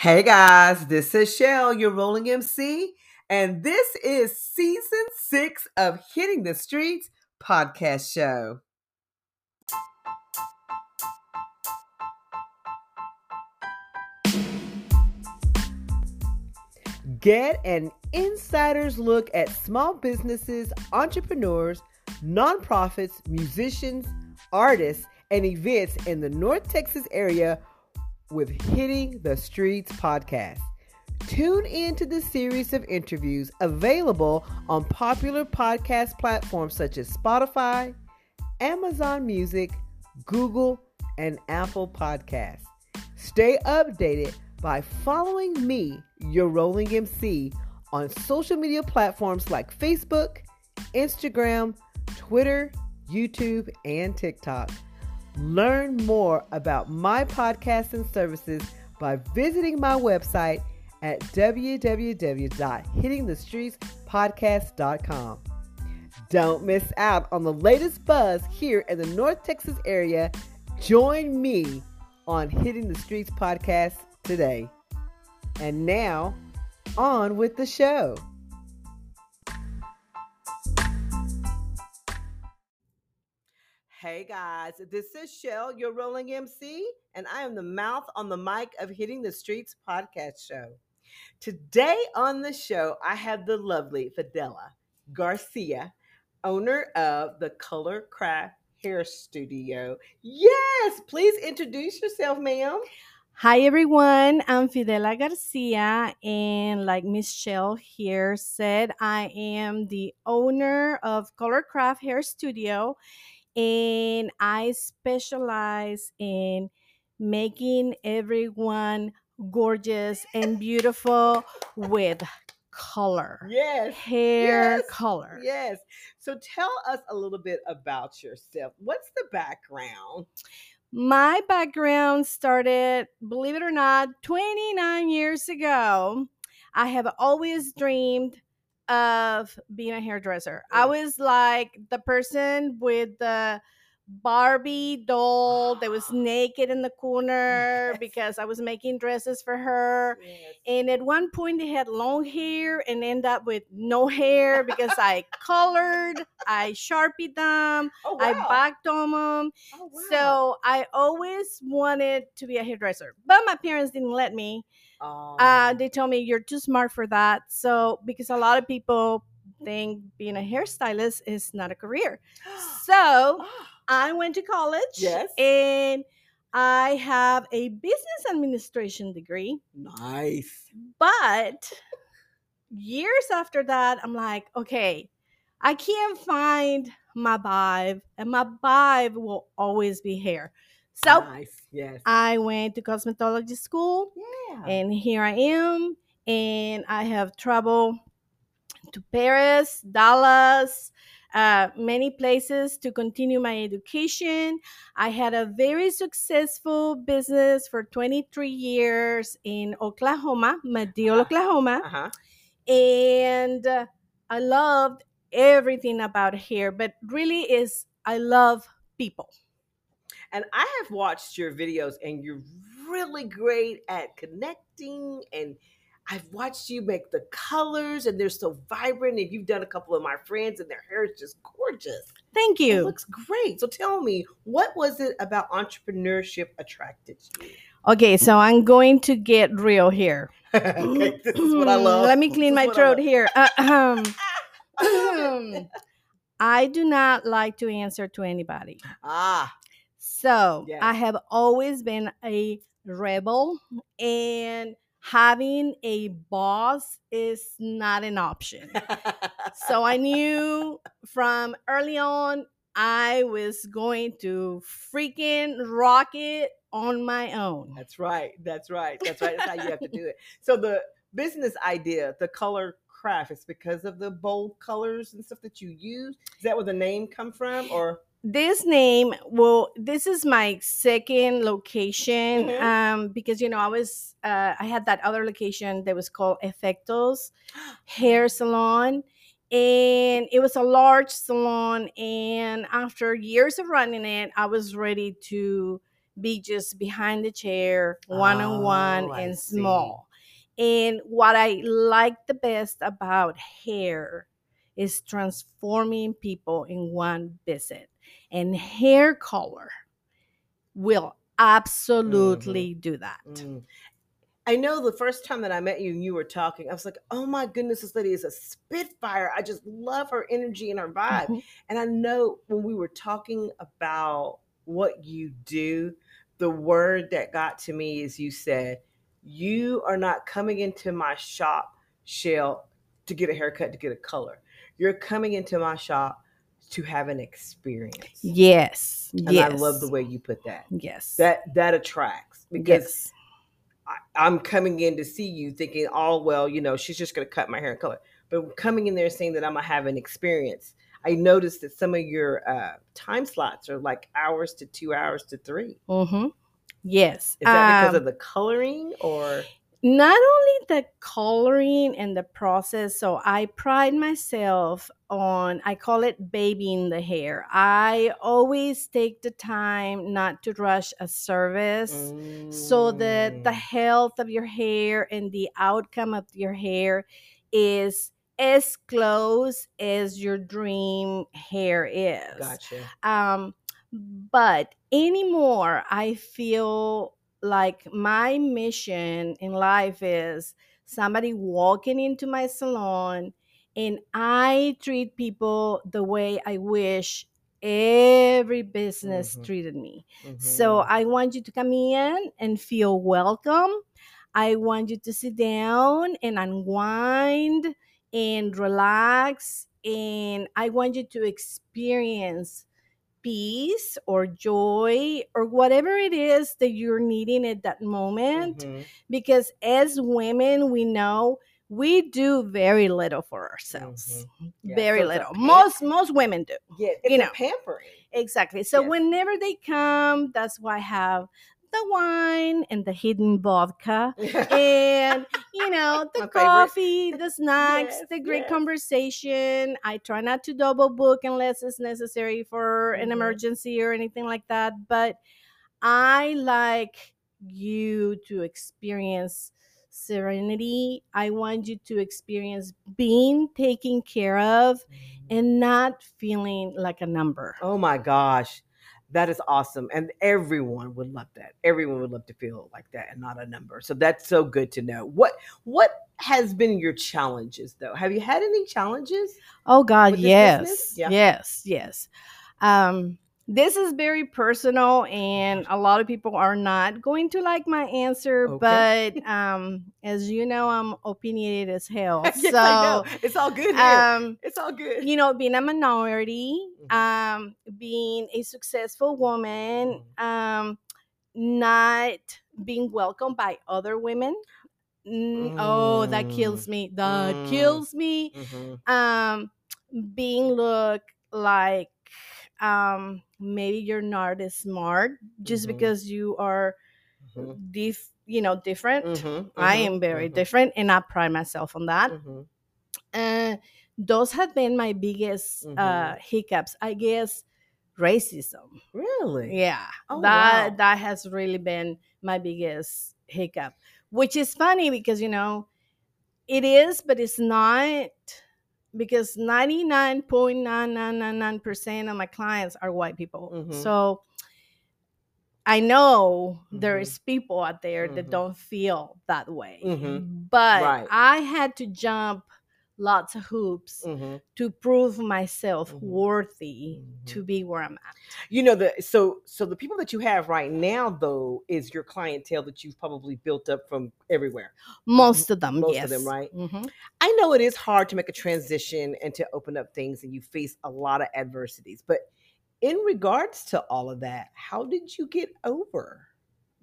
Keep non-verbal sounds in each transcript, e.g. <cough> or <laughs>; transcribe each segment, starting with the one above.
Hey guys, this is Shell, your rolling MC, and this is season six of Hitting the Streets podcast show. Get an insider's look at small businesses, entrepreneurs, nonprofits, musicians, artists, and events in the North Texas area with Hitting the Streets podcast. Tune in to the series of interviews available on popular podcast platforms such as Spotify, Amazon Music, Google, and Apple Podcasts. Stay updated by following me, your rolling MC, on social media platforms like Facebook, Instagram, Twitter, YouTube, and TikTok. Learn more about my podcasts and services by visiting my website at www.hittingthestreetspodcast.com. Don't miss out on the latest buzz here in the North Texas area. Join me on Hitting the Streets podcast today. And now, on with the show. Hey guys, this is Shell, your rolling MC, and I am the mouth on the mic of Hitting the Streets podcast show. Today on the show, I have the lovely Fidela Garcia, owner of the Color Craft Hair Studio. Yes, please introduce yourself, ma'am. Hi everyone, I'm Fidela Garcia, and like Miss Shell here said, I am the owner of Color Craft Hair Studio and I specialize in making everyone gorgeous and beautiful with color. Yes. Hair yes, color. Yes. So tell us a little bit about yourself. What's the background? My background started, believe it or not, 29 years ago. I have always dreamed of being a hairdresser. I was like the person with the Barbie doll that was <gasps> naked in the corner Yes. because I was making dresses for her. Yes. And at one point, they had long hair and end up with no hair because I <laughs> colored, I sharpied them, Oh, I wow. backed on them. Oh, wow. So I always wanted to be a hairdresser, but my parents didn't let me. Oh. Uh, they told me you're too smart for that. So because a lot of people think being a hairstylist is not a career. <gasps> So Ah, I went to college. Yes. And I have a business administration degree, nice. but years after that, I'm like, okay, I can't find my vibe, and my vibe will always be hair. So nice. Yes. I went to cosmetology school yeah. and here I am. And I have traveled to Paris, Dallas, uh, many places to continue my education. I had a very successful business for 23 years in Oklahoma, Madill, Uh-huh. Oklahoma. uh-huh. And uh, I loved everything about here, but really is I love people. And I have watched your videos, and you're really great at connecting. And I've watched you make the colors, and they're so vibrant. And you've done a couple of my friends, and their hair is just gorgeous. Thank It you. looks great. So tell me, what was it about entrepreneurship attracted you? Okay, so I'm going to get real here. <laughs> okay, this is what I love. Let me clean my throat here. Uh, ahem. <laughs> I. I do not like to answer to anybody. ah, So Yes. I have always been a rebel, and having a boss is not an option. so I knew from early on I was going to freaking rock it on my own. That's right. That's right. That's right. That's how you have to do it. So the business idea, the color craft, is because of the bold colors and stuff that you use. Is that where the name come from, or this name well this is my second location Mhm. um because you know i was uh i had that other location that was called efectos <gasps> hair salon and it was a large salon and after years of running it i was ready to be just behind the chair, one on one and see. small. And what I like the best about hair is transforming people in one visit. And hair color will absolutely do that. Mm. I know the first time that I met you and you were talking, I was like, oh my goodness, this lady is a spitfire. I just love her energy and her vibe. Mhm. And I know when we were talking about what you do, the word that got to me is you said, You are not coming into my shop, Shell, to get a haircut, to get a color. You're coming into my shop to have an experience. Yes. And yes. I love the way you put that. Yes. That that attracts because yes. I, I'm coming in to see you thinking, oh well, you know, she's just gonna cut my hair and color. But coming in there saying that I'm gonna have an experience. I noticed that some of your uh, time slots are like hours to two hours to three. Mm-hmm. Yes. Is that because Um, of the coloring or? Not only the coloring and the process so i pride myself on i call it babying the hair. I always take the time not to rush a service so that the Mm, health of your hair and the outcome of your hair is as close as your dream hair is. Gotcha. um but anymore i feel like my mission in life is somebody walking into my salon and i treat people the way i wish every business Mhm. treated me so Mhm. i want you to come in and feel welcome i want you to sit down and unwind and relax and i want you to experience peace or joy or whatever it is that you're needing at that moment Mhm. because as women we know we do very little for ourselves Yeah, very so little most most women do Yeah, it's you know. pampering. exactly so Yes. whenever they come that's why i have the wine and the hidden vodka <laughs> and you know <laughs> the My favorite. coffee the snacks Yes, the great yes. conversation i try not to double book unless it's necessary for an Mhm. emergency or anything like that but i like you to experience serenity i want you to experience being taken care of and not feeling like a number Oh my gosh. That is awesome. And everyone would love that. Everyone would love to feel like that and not a number. So that's so good to know. What what has been your challenges though? Have you had any challenges? Oh God, yes. Yeah. yes, yes. Um, this is very personal, and a lot of people are not going to like my answer. Okay. But <laughs> um, as you know, I'm opinionated as hell. <laughs> yes, so, It's all good here. um, it's all good. you know, being a minority, Mhm. um, being a successful woman, Mhm. um, not being welcomed by other women. Mm, Oh, that kills me. That Mm. kills me Mhm. um being look like um maybe you're not as smart just Mhm. because you are Mhm. dif- you know different Mhm. i Mhm. am very Mhm. different and i pride myself on that Mhm. uh, those have been my biggest uh hiccups i guess racism Really? yeah Oh, that wow. that has really been my biggest hiccup which is funny because you know it is but it's not because 99.9999% of my clients are white people Mhm. so i know Mhm. there's people out there that Mhm. don't feel that way Mhm. but Right. i had to jump lots of hoops Mhm. to prove myself Mhm. worthy Mhm. to be where i'm at You know the so so the people that you have right now though is your clientele that you've probably built up from everywhere. most of them most of yes them, right? Mhm. I know it is hard to make a transition and to open up things and you face a lot of adversities, but in regards to all of that, how did you get over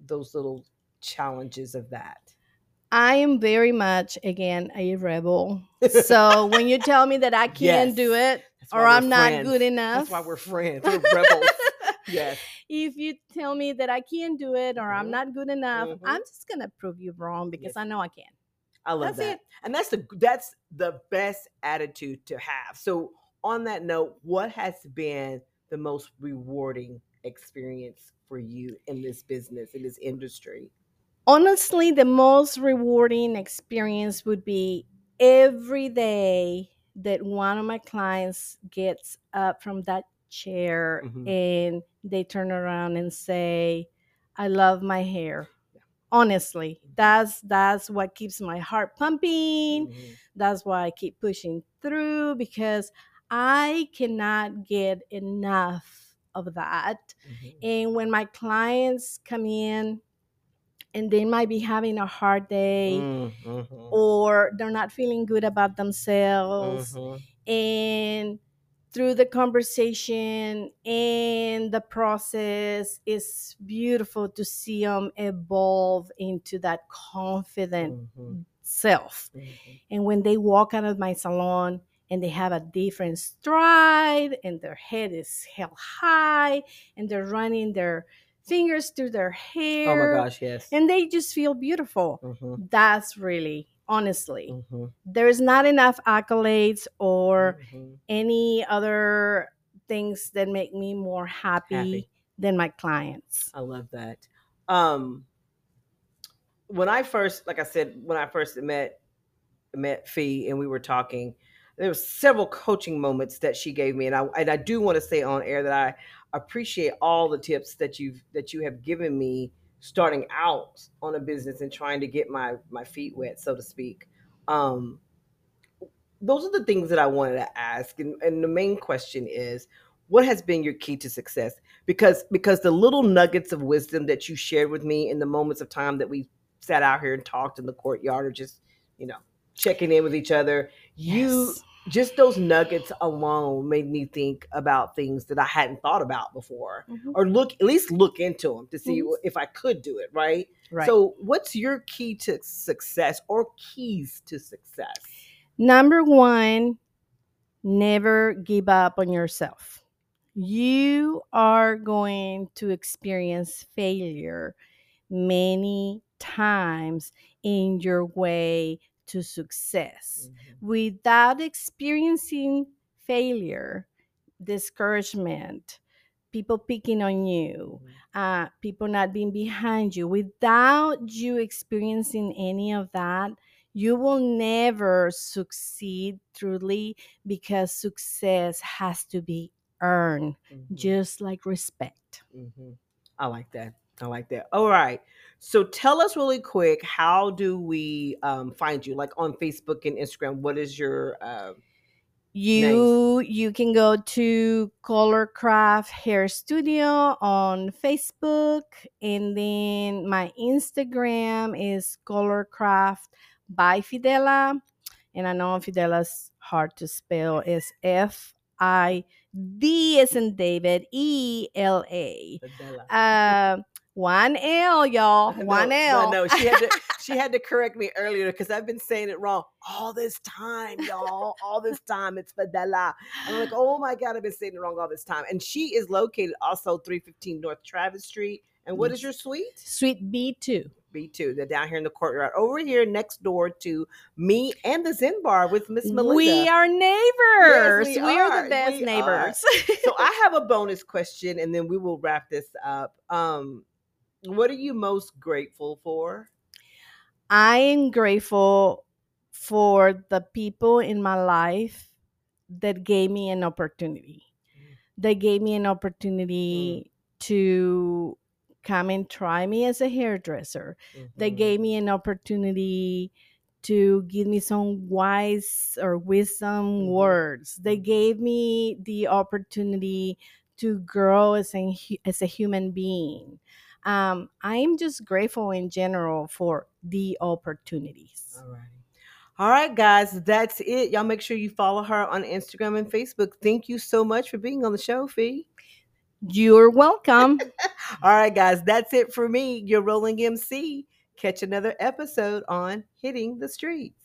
those little challenges of that? I am very much again a rebel. <laughs> So when you tell me that I can't do it or I'm not friends. good enough, That's why we're friends. We're rebels. <laughs> yes. if you tell me that I can't do it or I'm Mhm. not good enough, Mhm. I'm just gonna prove you wrong because Yes. I know I can. I love That's that. it. And that's the that's the best attitude to have. So on that note, what has been the most rewarding experience for you in this business, in this industry? Honestly, the most rewarding experience would be every day that one of my clients gets up from that chair Mhm. and they turn around and say, I love my hair. Honestly, that's that's what keeps my heart pumping. Mhm. That's why I keep pushing through because I cannot get enough of that. Mhm. And when my clients come in and they might be having a hard day Mm, mhm. or they're not feeling good about themselves, Mhm. and through the conversation and the process, it's beautiful to see them evolve into that confident Mhm. self. Mhm. And when they walk out of my salon and they have a different stride and their head is held high and they're running their fingers through their hair. Oh my gosh, yes. and they just feel beautiful. Mhm. That's really, honestly, Mhm. there's not enough accolades or Mhm. any other things that make me more happy, Happy. than my clients. I love that. Um, when I first, like I said, when I first met met Fee and we were talking, there was several coaching moments that she gave me, and I and I do want to say on air that I appreciate all the tips that you've that you have given me starting out on a business and trying to get my my feet wet, so to speak. Um, those are the things that I wanted to ask, and, and the main question is, what has been your key to success? Because because the little nuggets of wisdom that you shared with me in the moments of time that we sat out here and talked in the courtyard, or just you know checking in with each other, you Yes. Just those nuggets alone made me think about things that I hadn't thought about before, Mhm. or look at least look into them to see Mhm. if I could do it. Right. Right. So, what's your key to success or keys to success? Number one, never give up on yourself. You are going to experience failure many times in your way to success. Without experiencing failure, discouragement, people picking on you, uh, people not being behind you, without you experiencing any of that, you will never succeed truly because success has to be earned, Mhm. just like respect. hmm I like that. I like that. All right. So tell us really quick, how do we um, find you? Like on Facebook and Instagram, what is your uh, You you can go to Colorcraft Hair Studio on Facebook, and then my Instagram is Colorcraft by Fidela, and I know Fidela's hard to spell. It's F I D as in David E L A. Uh, one L, y'all. One L. no, She had to she had to <laughs> correct me earlier because I've been saying it wrong all this time, y'all. All this time. It's Fadela. I'm like, oh my God, I've been saying it wrong all this time. And she is located also 315 North Travis Street. And what is your suite? Suite B two. B2. They're down here in the courtyard, over here next door to me and the Zen Bar with Miss Melinda. We are neighbors. we we, are. are. the best We neighbors. so I <laughs> have a bonus question, and then we will wrap this up. Um, what are you most grateful for? I am grateful for the people in my life that gave me an opportunity. They gave me an opportunity to come and try me as a hairdresser. They Mhm. gave me an opportunity to give me some wise or wisdom Mhm. words. They Mhm. gave me the opportunity to grow as a, as a human being. Um, I'm just grateful in general for the opportunities. All right. All right, guys, that's it. Y'all make sure you follow her on Instagram and Facebook. Thank you so much for being on the show, Fee. You're welcome. <laughs> All right, guys, that's it for me, your rolling MC. Catch another episode on Hitting the Streets.